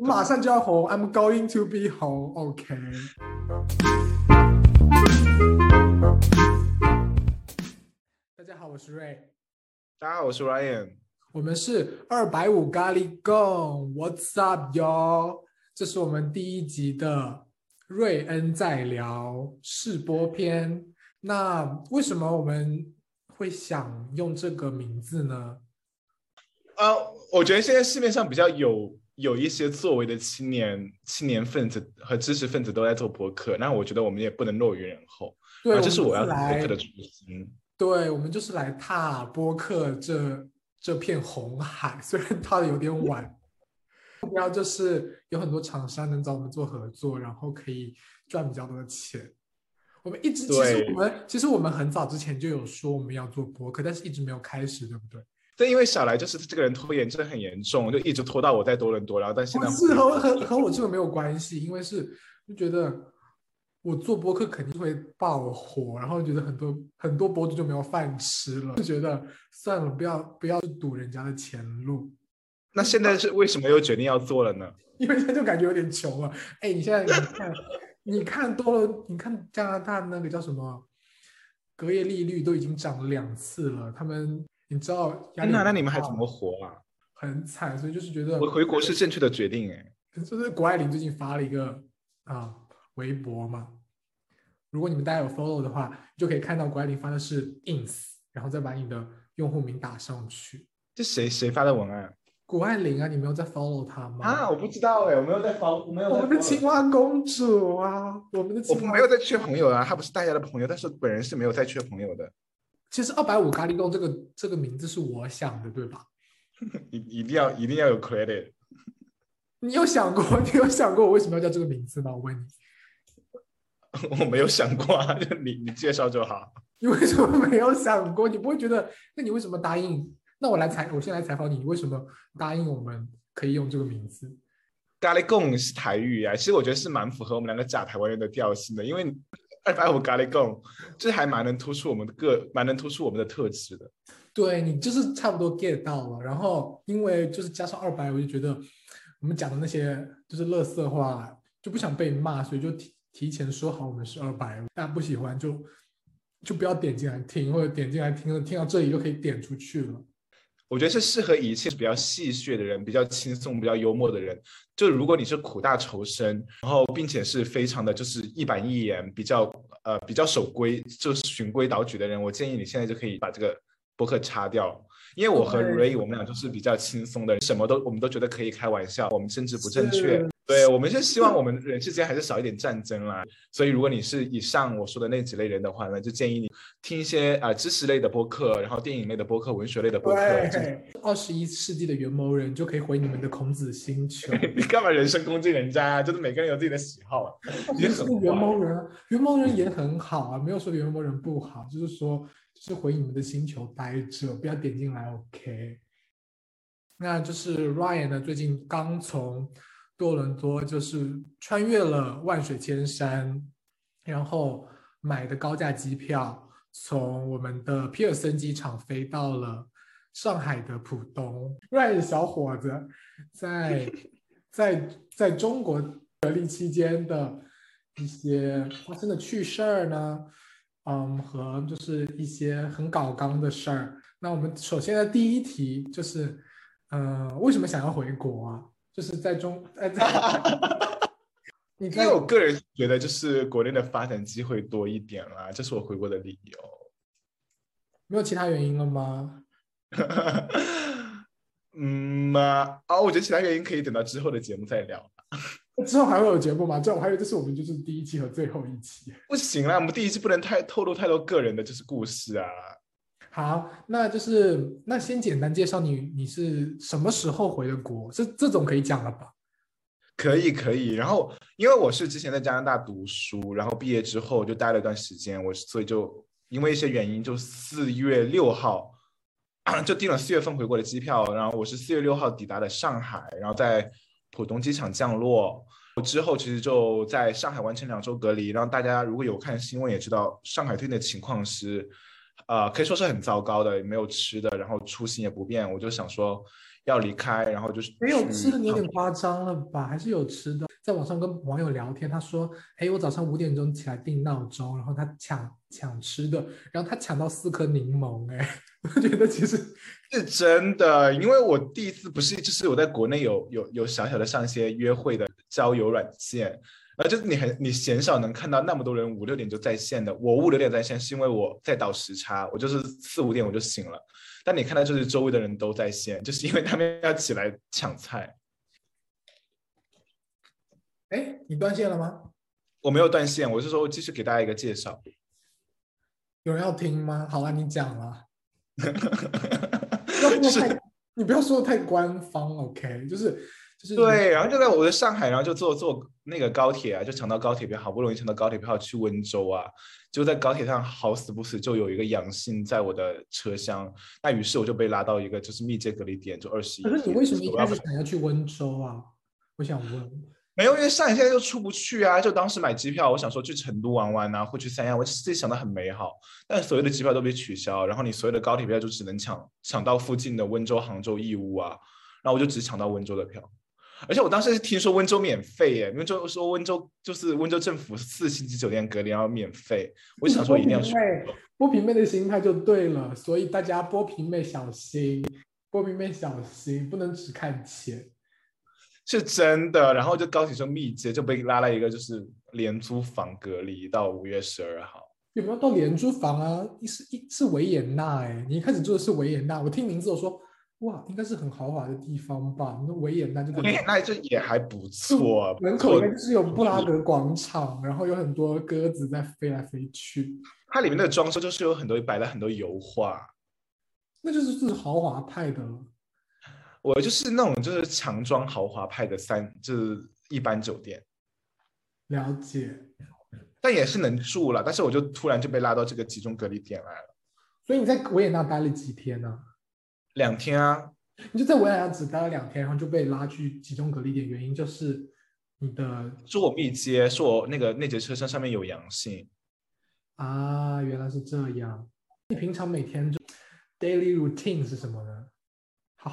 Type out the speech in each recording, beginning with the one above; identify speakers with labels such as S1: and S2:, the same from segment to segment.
S1: 我马上就要红，I'm going to be 红，OK。大家好，我是瑞，
S2: 大家好，我是 Ryan。
S1: 我们是二百五咖喱贡，What's up yo？这是我们第一集的瑞恩在聊试播篇。那为什么我们会想用这个名字呢？
S2: 呃，我觉得现在市面上比较有有一些作为的青年青年分子和知识分子都在做博客，那我觉得我们也不能落于人后。
S1: 对，
S2: 啊这是我要做博客的初心。
S1: 对，我们就是来踏播客这这片红海，虽然踏的有点晚。目标就是有很多厂商能找我们做合作，然后可以赚比较多的钱。我们一直其实我们其实我们很早之前就有说我们要做博客，但是一直没有开始，对不对？
S2: 但因为小来就是这个人拖延症很严重，就一直拖到我在多伦多，然后但现在
S1: 不是和和和我这个没有关系，因为是就觉得我做播客肯定会爆火，然后觉得很多很多博主就没有饭吃了，就觉得算了，不要不要堵人家的前路，
S2: 那现在是为什么又决定要做了呢？
S1: 因为现在就感觉有点穷了。哎，你现在你看，你看多了，你看加拿大那个叫什么隔夜利率都已经涨了两次了，他们你知道压力
S2: 天哪，那你们还怎么活啊？
S1: 很惨，所以就是觉得
S2: 我回国是正确的决定哎。
S1: 就是谷爱凌最近发了一个啊微博嘛，如果你们大家有 follow 的话，就可以看到谷爱凌发的是 ins，然后再把你的用户名打上去。
S2: 这谁谁发的文案
S1: 谷爱凌啊，你没有在 follow 她吗？
S2: 啊？我不知道哎，我没有在 follow，我没有
S1: 我们的青蛙公主啊，我们的
S2: 我
S1: 青蛙
S2: 没有在缺朋友啊，她不是大家的朋友，但是本人是没有在缺朋友的。
S1: 其实二百五咖喱贡这个这个名字是我想的，对吧？
S2: 一一定要一定要有 credit。
S1: 你有想过，你有想过我为什么要叫这个名字吗？我问你，
S2: 我没有想过啊，就你你介绍就好。
S1: 你为什么没有想过？你不会觉得，那你为什么答应？那我来采，我先来采访你，你为什么答应我们可以用这个名字？
S2: 咖喱贡是台语啊，其实我觉得是蛮符合我们两个假台湾人的调性的，因为二百五咖喱贡，这还蛮能突出我们的个，蛮能突出我们的特质的。
S1: 对你就是差不多 get 到了，然后因为就是加上二百，我就觉得我们讲的那些就是乐色话，就不想被骂，所以就提提前说好我们是二百，大家不喜欢就就不要点进来听，或者点进来听了听到这里就可以点出去了。
S2: 我觉得是适合一切比较戏谑的人，比较轻松、比较幽默的人。就如果你是苦大仇深，然后并且是非常的就是一板一眼，比较呃比较守规，就是循规蹈矩的人，我建议你现在就可以把这个博客擦掉。因为我和
S1: 对
S2: Ray 我们俩就是比较轻松的，什么都我们都觉得可以开玩笑，我们政治不正确
S1: 是。
S2: 对，我们是希望我们人世间还是少一点战争啦。所以如果你是以上我说的那几类人的话呢，就建议你听一些啊、呃知识类的播客，然后电影类的播客、文学类的播客。
S1: 对，二十一世纪的元谋人就可以回你们的孔子星球。
S2: 你干嘛人身攻击人家啊？就是每个人有自己的喜好啊。你
S1: 也是个元谋人啊，元谋人也很好啊，没有说元谋人不好，就是说就是回你们的星球待着，不要点进来，OK。那就是 Ryan 呢，最近刚从多伦多就是穿越了万水千山，然后买的高价机票，从我们的皮尔森机场飞到了上海的浦东。Ryan 小伙子在 在在中国隔离期间的一些发生的趣事儿呢，嗯，和就是一些很搞纲的事儿。那我们首先的第一题就是，嗯、为什么想要回国啊？就是在中，呃，在你
S2: 因为我个人觉得，就是国内的发展机会多一点啦，这是我回国的理由。
S1: 没有其他原因了吗？
S2: 嗯嘛，哦，我觉得其他原因可以等到之后的节目再聊。
S1: 之后还会有节目吗？这我还以为这是我们就是第一期和最后一期。
S2: 不行啦，我们第一期不能太透露太多个人的就是故事啊。
S1: 好，那就是那先简单介绍你，你是什么时候回的国？这这种可以讲了吧？
S2: 可以可以，然后因为我是之前在加拿大读书，然后毕业之后就待了一段时间，我所以就因为一些原因，就四月六号 就订了四月份回国的机票，然后我是四月六号抵达的上海，然后在浦东机场降落。之后其实就在上海完成两周隔离，然后大家如果有看新闻也知道，上海最近的情况是，呃，可以说是很糟糕的，没有吃的，然后出行也不便。我就想说，要离开，然后就是
S1: 没有吃的，你有点夸张了吧？还是有吃的。在网上跟网友聊天，他说：“哎，我早上五点钟起来定闹钟，然后他抢抢吃的，然后他抢到四颗柠檬。”哎，我觉得其实
S2: 是真的，因为我第一次不是就是我在国内有有有小小的上一些约会的交友软件，就是你很你鲜少能看到那么多人五六点就在线的。我五六点在线是因为我在倒时差，我就是四五点我就醒了。但你看到就是周围的人都在线，就是因为他们要起来抢菜。
S1: 哎，你断线了吗？
S2: 我没有断线，我是说继续给大家一个介绍。
S1: 有人要听吗？好了，你讲了。不要说太，你不要说的太官方，OK？就是就是
S2: 对，然后就在我在上海，然后就坐坐那个高铁啊，就抢到高铁票，好不容易抢到高铁票去温州啊，就在高铁上好死不死就有一个阳性在我的车厢，那于是我就被拉到一个就是密接隔离点，就二十一。
S1: 可是你为什么一开始想要去温州啊？我想问。
S2: 没有，因为上海现在就出不去啊！就当时买机票，我想说去成都玩玩啊，或去三亚，我自己想的很美好。但所有的机票都被取消，然后你所有的高铁票就只能抢抢到附近的温州、杭州、义乌啊。然后我就只抢到温州的票，而且我当时是听说温州免费耶，温州说温州就是温州政府四星级酒店隔离要免费，我就想说一定要去。
S1: 波平妹的心态就对了，所以大家波平妹小心，波平妹小心，不能只看钱。
S2: 是真的，然后就高铁生密接，就被拉了一个就是廉租房隔离到五月十二号。
S1: 有没有到廉租房啊？一是一是维也纳哎，你一开始住的是维也纳，我听名字我说哇，应该是很豪华的地方吧？那维也纳就
S2: 维也纳就也还不错，
S1: 门口应该就是有布拉格广场，然后有很多鸽子在飞来飞去。
S2: 它里面的装修就是有很多摆了很多油画，
S1: 那就是是豪华派的。
S2: 我就是那种就是强装豪华派的三，就是一般酒店。
S1: 了解，
S2: 但也是能住了。但是我就突然就被拉到这个集中隔离点来了。
S1: 所以你在维也纳待了几天呢？
S2: 两天啊。
S1: 你就在维也纳只待了两天，然后就被拉去集中隔离点，原因就是你的
S2: 是我密接，是我那个那节车厢上面有阳性。
S1: 啊，原来是这样。你平常每天就 daily routine 是什么呢？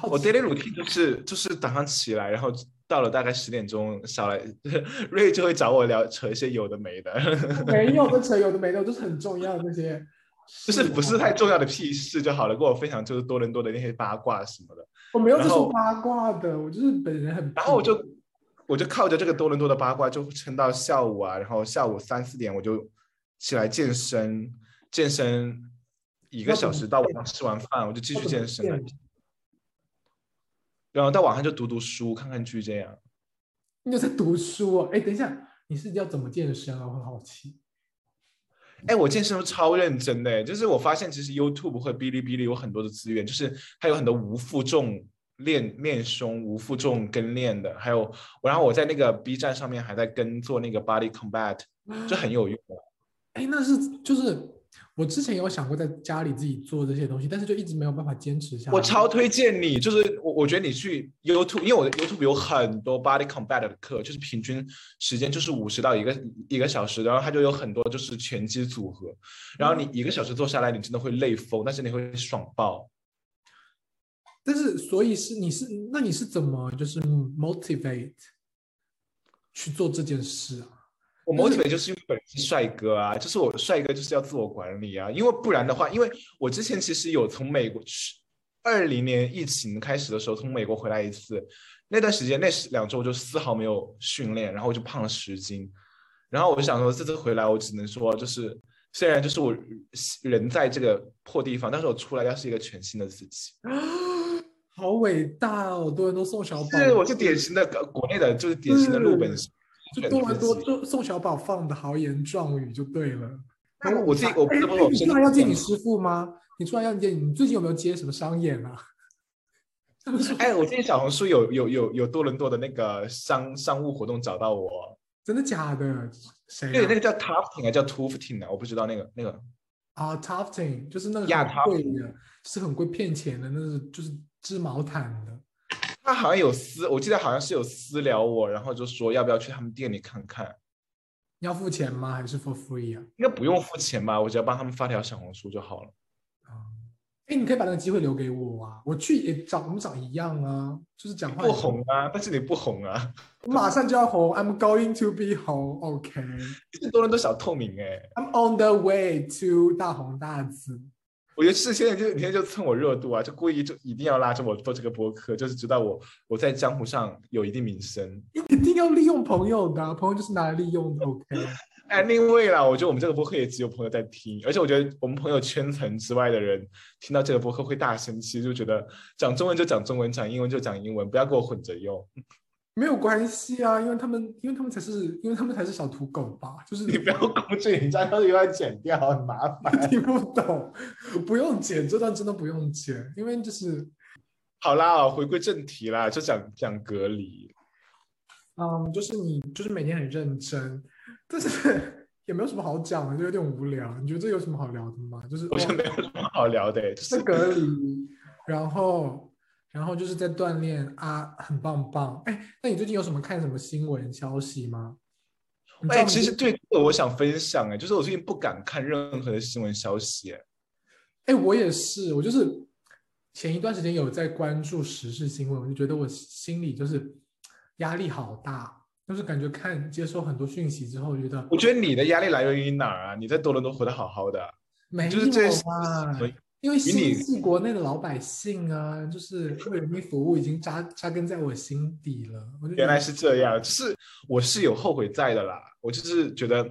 S2: 我 daily routine 就是就是早上起来，然后到了大概十点钟，小来 瑞就会找我聊扯一些有的没的，
S1: 没有的扯有的没的，都是很重要的那些，
S2: 就是不是太重要的屁事就好了，跟我分享就是多伦多的那些八卦什么的。
S1: 我没有在说八卦的，我就是本人很。
S2: 然后我就我就靠着这个多伦多的八卦就撑到下午啊，然后下午三四点我就起来健身，健身一个小时到晚上吃完饭我就继续健身。然后到晚上就读读书、看看剧，这样。
S1: 你有在读书哦？哎，等一下，你是要怎么健身啊？我很好奇。
S2: 哎，我健身都超认真的，就是我发现其实 YouTube 或哔哩哔哩有很多的资源，就是它有很多无负重练练胸、无负重跟练的，还有，然后我在那个 B 站上面还在跟做那个 Body Combat，就很有用。
S1: 哎，那是就是。我之前有想过在家里自己做这些东西，但是就一直没有办法坚持下来。
S2: 我超推荐你，就是我我觉得你去 YouTube，因为我的 YouTube 有很多 Body Combat 的课，就是平均时间就是五十到一个一个小时，然后它就有很多就是拳击组合，然后你一个小时做下来，你真的会累疯，但是你会爽爆。
S1: 但是所以是你是那你是怎么就是 motivate 去做这件事啊？
S2: 我 motivate 就是因为本人是帅哥啊，就是我帅哥就是要自我管理啊，因为不然的话，因为我之前其实有从美国去，二零年疫情开始的时候从美国回来一次，那段时间那两周我就丝毫没有训练，然后我就胖了十斤，然后我就想说这次回来我只能说就是虽然就是我人在这个破地方，但是我出来要是一个全新的自己，
S1: 好伟大哦，多人都送小宝，
S2: 是我是典型的国内的就是典型的陆本。
S1: 就多伦多就宋小宝放的豪言壮语就对了。
S2: 那我自己，我不是我，
S1: 你出来要见你师傅吗？你出来要见你，你最近有没有接什么商演啊？
S2: 哎，我最近小红书有有有有多伦多的那个商商务活动找到我，
S1: 真的假的？谁？
S2: 对，那个叫 Tufting 啊，叫 Tufting 啊，我不知道那个那个
S1: 啊，Tufting 就是那个很贵的，是很贵骗钱的，那是就是织毛毯的。
S2: 他好像有私，我记得好像是有私聊我，然后就说要不要去他们店里看看。
S1: 要付钱吗？还是 for free 啊？
S2: 应该不用付钱吧，我只要帮他们发条小红书就好了。
S1: 啊，哎，你可以把那个机会留给我啊！我去也长我们长一样啊，就是讲话
S2: 不红啊，但是你不红啊，我
S1: 马上就要红，I'm going to be 红，OK。
S2: 很多人都想透明哎
S1: ，I'm on the way to 大红大紫。
S2: 我觉得是现在就你现在就蹭我热度啊，就故意就一定要拉着我做这个播客，就是知道我我在江湖上有一定名声。
S1: 一定要利用朋友的，朋友就是拿来利用的，OK。
S2: 哎，另外啦，我觉得我们这个播客也只有朋友在听，而且我觉得我们朋友圈层之外的人听到这个播客会大生气，就觉得讲中文就讲中文，讲英文就讲英文，不要给我混着用。
S1: 没有关系啊，因为他们，因为他们才是，因为他们才是小土狗吧？就是
S2: 你不要攻击人家，到时又要剪掉，很麻烦。
S1: 听不懂，不用剪，这段真的不用剪，因为就是。
S2: 好啦，回归正题啦，就讲讲隔离。
S1: 嗯，就是你，就是每天很认真。但是 也没有什么好讲的，就有点无聊。你觉得这有什么好聊的吗？就是
S2: 我觉得没有什么好聊的，就是
S1: 隔离，然后然后就是在锻炼啊，很棒棒。哎，那你最近有什么看什么新闻消息吗？
S2: 哎，其实对，我想分享哎，就是我最近不敢看任何的新闻消息。
S1: 哎，我也是，我就是前一段时间有在关注时事新闻，我就觉得我心里就是压力好大。就是感觉看接收很多讯息之后，觉得
S2: 我觉得你的压力来源于哪儿啊？你在多伦多活得好好的，
S1: 没
S2: 有
S1: 啊？因为心系国内的老百姓啊，就是为人民服务已经扎扎根在我心底了。
S2: 原来是这样，就是我是有后悔在的啦。我就是觉得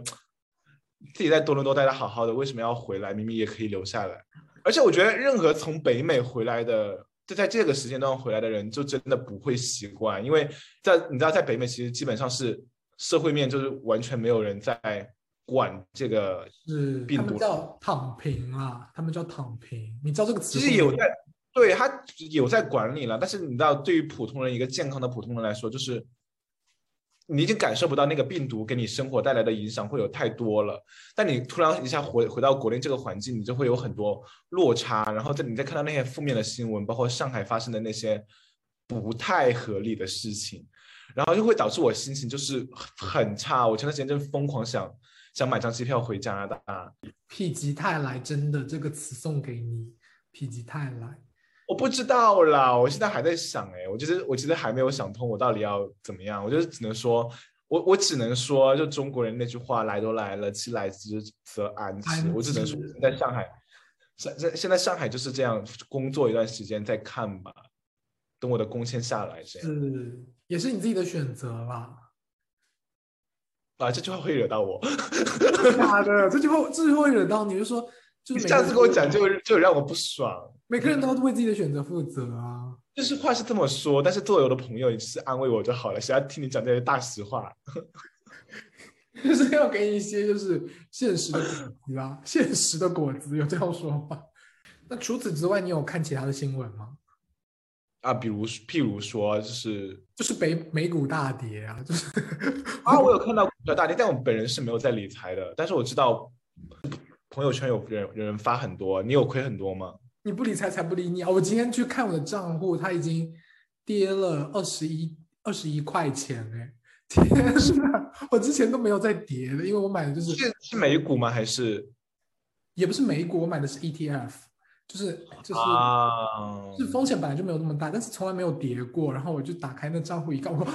S2: 自己在多伦多待的好好的，为什么要回来？明明也可以留下来。而且我觉得任何从北美回来的。就在这个时间段回来的人，就真的不会习惯，因为在你知道，在北美其实基本上是社会面就是完全没有人在管这个
S1: 是病毒，叫躺平啊，他们叫躺平，你知道这个词？
S2: 其实有在，对他有在管理了，但是你知道，对于普通人一个健康的普通人来说，就是。你已经感受不到那个病毒给你生活带来的影响会有太多了，但你突然一下回回到国内这个环境，你就会有很多落差，然后在你再看到那些负面的新闻，包括上海发生的那些不太合理的事情，然后就会导致我心情就是很差。我前段时间真疯狂想想买张机票回加拿大。
S1: 否极泰来，真的这个词送给你，否极泰来。
S2: 我不知道啦，我现在还在想哎，我就是我其实还没有想通，我到底要怎么样？我就是只能说，我我只能说，就中国人那句话，来都来了，既来之则安之。我只能说，在上海，在在现在上海就是这样，工作一段时间再看吧，等我的工签下来这样。
S1: 是，也是你自己的选择啦。
S2: 啊，这句话会惹到我。
S1: 假的，这句话这句话会惹到你，就说。
S2: 就你这样子跟我讲，就就让我不爽。
S1: 每个人都要为自己的选择负责啊。
S2: 就是话是这么说，但是作为我的朋友，你是安慰我就好了，谁要听你讲这些大实话？
S1: 就是要给你一些就是现实的果子啊，现实的果子有这样说吗？那除此之外，你有看其他的新闻吗？
S2: 啊，比如譬如说，就是
S1: 就是北美股大跌啊，就是
S2: 啊，我有看到股票大跌，但我本人是没有在理财的，但是我知道。朋友圈有人有人发很多，你有亏很多吗？
S1: 你不理财才不理你啊！我今天去看我的账户，它已经跌了二十一二十一块钱哎！天呐，我之前都没有在跌的，因为我买的就是
S2: 是是美股吗？还是
S1: 也不是美股，我买的是 ETF，就是就是是风险本来就没有那么大，但是从来没有跌过。然后我就打开那账户一看，我说。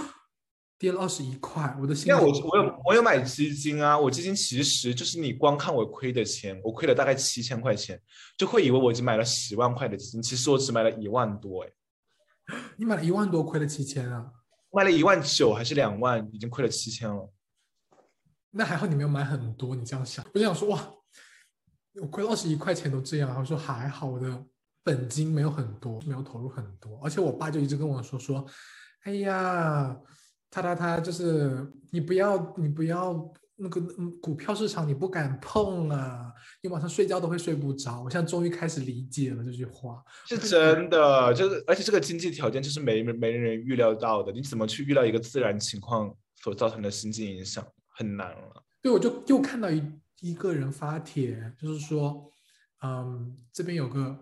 S1: 跌了二十一块，我的心。
S2: 那我我有我有买基金啊，我基金其实就是你光看我亏的钱，我亏了大概七千块钱，就会以为我已经买了十万块的基金，其实我只买了一万多哎。
S1: 你买了一万多，亏了七千啊？
S2: 卖了一万九还是两万，已经亏了七千了。
S1: 那还好你没有买很多，你这样想，我就想说哇，我亏了二十一块钱都这样，我说还好我的本金没有很多，没有投入很多，而且我爸就一直跟我说说，哎呀。他他他就是你不要你不要那个嗯股票市场你不敢碰啊，你晚上睡觉都会睡不着。我现在终于开始理解了这句话，
S2: 是真的，就是而且这个经济条件就是没没人预料到的，你怎么去预料一个自然情况所造成的经济影响，很难了。
S1: 对，我就又看到一一个人发帖，就是说，嗯，这边有个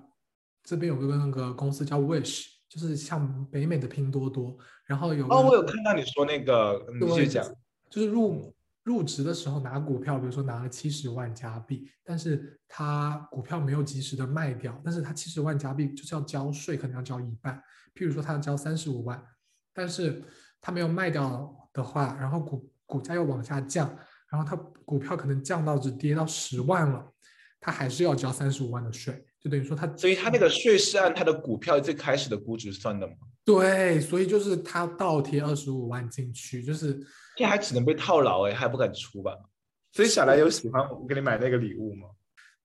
S1: 这边有个那个公司叫 Wish。就是像北美的拼多多，然后有
S2: 哦，我有看到你说那个，你继续讲，
S1: 就是入入职的时候拿股票，比如说拿了七十万加币，但是他股票没有及时的卖掉，但是他七十万加币就是要交税，可能要交一半。譬如说他要交三十五万，但是他没有卖掉的话，然后股股价又往下降，然后他股票可能降到只跌到十万了，他还是要交三十五万的税，就等于说他，
S2: 所以他那个税是按他的股票最开始的估值算的吗？
S1: 对，所以就是他倒贴二十五万进去，就是
S2: 这还只能被套牢哎，还不敢出吧？所以小来有喜欢我给你买那个礼物吗？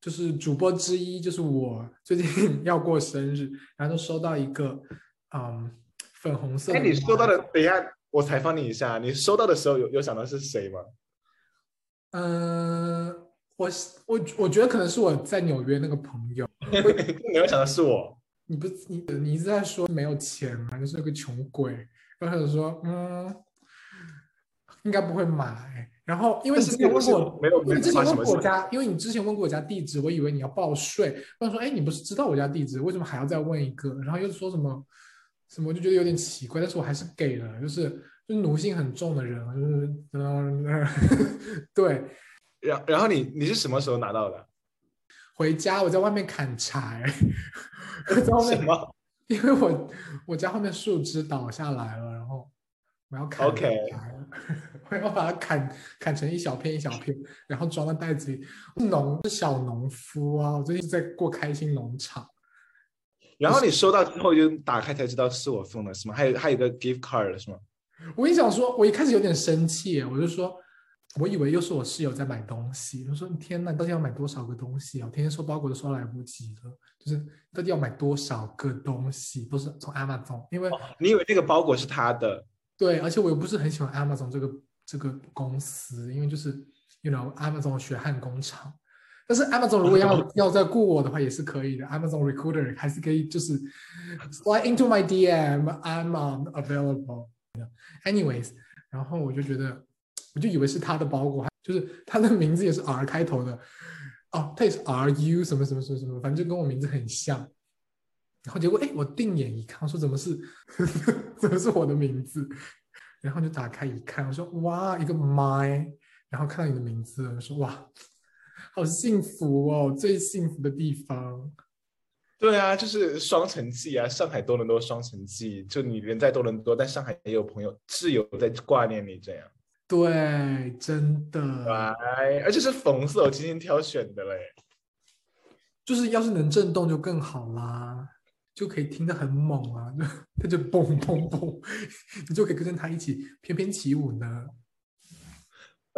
S1: 就是主播之一，就是我最近 要过生日，然后就收到一个嗯粉红色的。
S2: 哎，你收到的，等一下我采访你一下，你收到的时候有有想到是谁吗？
S1: 嗯，我我我觉得可能是我在纽约那个朋友。
S2: 你有想到是我？
S1: 你不你你一直在说没有钱嘛，就是个穷鬼，然后就说嗯，应该不会买。然后因为你之前问过
S2: 没有，
S1: 你之前问过我家，因为你之前问过我家地址，我以为你要报税。我说哎，你不是知道我家地址，为什么还要再问一个？然后又说什么什么，我就觉得有点奇怪，但是我还是给了，就是就是奴性很重的人，就是嗯 对。
S2: 然然后你你是什么时候拿到的？
S1: 回家我在外面砍柴。什么？因为我我家后面树枝倒下来了，然后我要砍
S2: 柴，
S1: 我要把它砍砍成一小片一小片，然后装到袋子里。农是小农夫啊，我最近在过开心农场。
S2: 然后你收到之后就打开才知道是我送的，是吗？还有还有一个 gift card 是吗？
S1: 我跟你讲说，我一开始有点生气，我就说。我以为又是我室友在买东西，我说天呐，你到底要买多少个东西啊？我天天收包裹都收来不及了，就是到底要买多少个东西，都是从 Amazon，因为
S2: 你以为那个包裹是他的，
S1: 对，而且我又不是很喜欢 Amazon 这个这个公司，因为就是 you know Amazon 血汗工厂，但是 Amazon 如果要 要再雇我的话也是可以的，Amazon Recruiter 还是可以，就是 slide into my DM，I'm Anyways，然后我就觉得。我就以为是他的包裹，就是他的名字也是 R 开头的，哦，他也是 R U 什么什么什么什么，反正就跟我名字很像。然后结果，哎，我定眼一看，我说怎么是，怎么是我的名字？然后就打开一看，我说哇，一个 My，然后看到你的名字，我说哇，好幸福哦，最幸福的地方。
S2: 对啊，就是双城记啊，上海多伦多双城记，就你人在多伦多，但上海也有朋友挚友在挂念你这样。
S1: 对，真的，
S2: 哎，而且是粉色，我精心挑选的嘞。
S1: 就是要是能震动就更好啦，就可以听得很猛啊，它就嘣嘣嘣，你就可以跟着它一起翩翩起舞呢。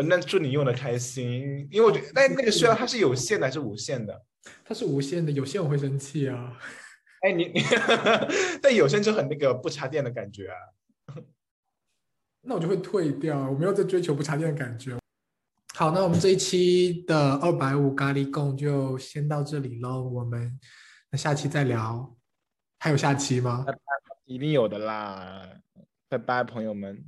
S2: 那祝你用的开心，因为我觉得，但那个需要它是有线的还是无线的？
S1: 它是无线的，有线我会生气啊。
S2: 哎，你你，但有线就很那个不插电的感觉啊。
S1: 那我就会退掉，我没有在追求不插电的感觉。好，那我们这一期的二百五咖喱贡就先到这里喽，我们那下期再聊。还有下期吗？
S2: 一定有的啦，拜拜，朋友们。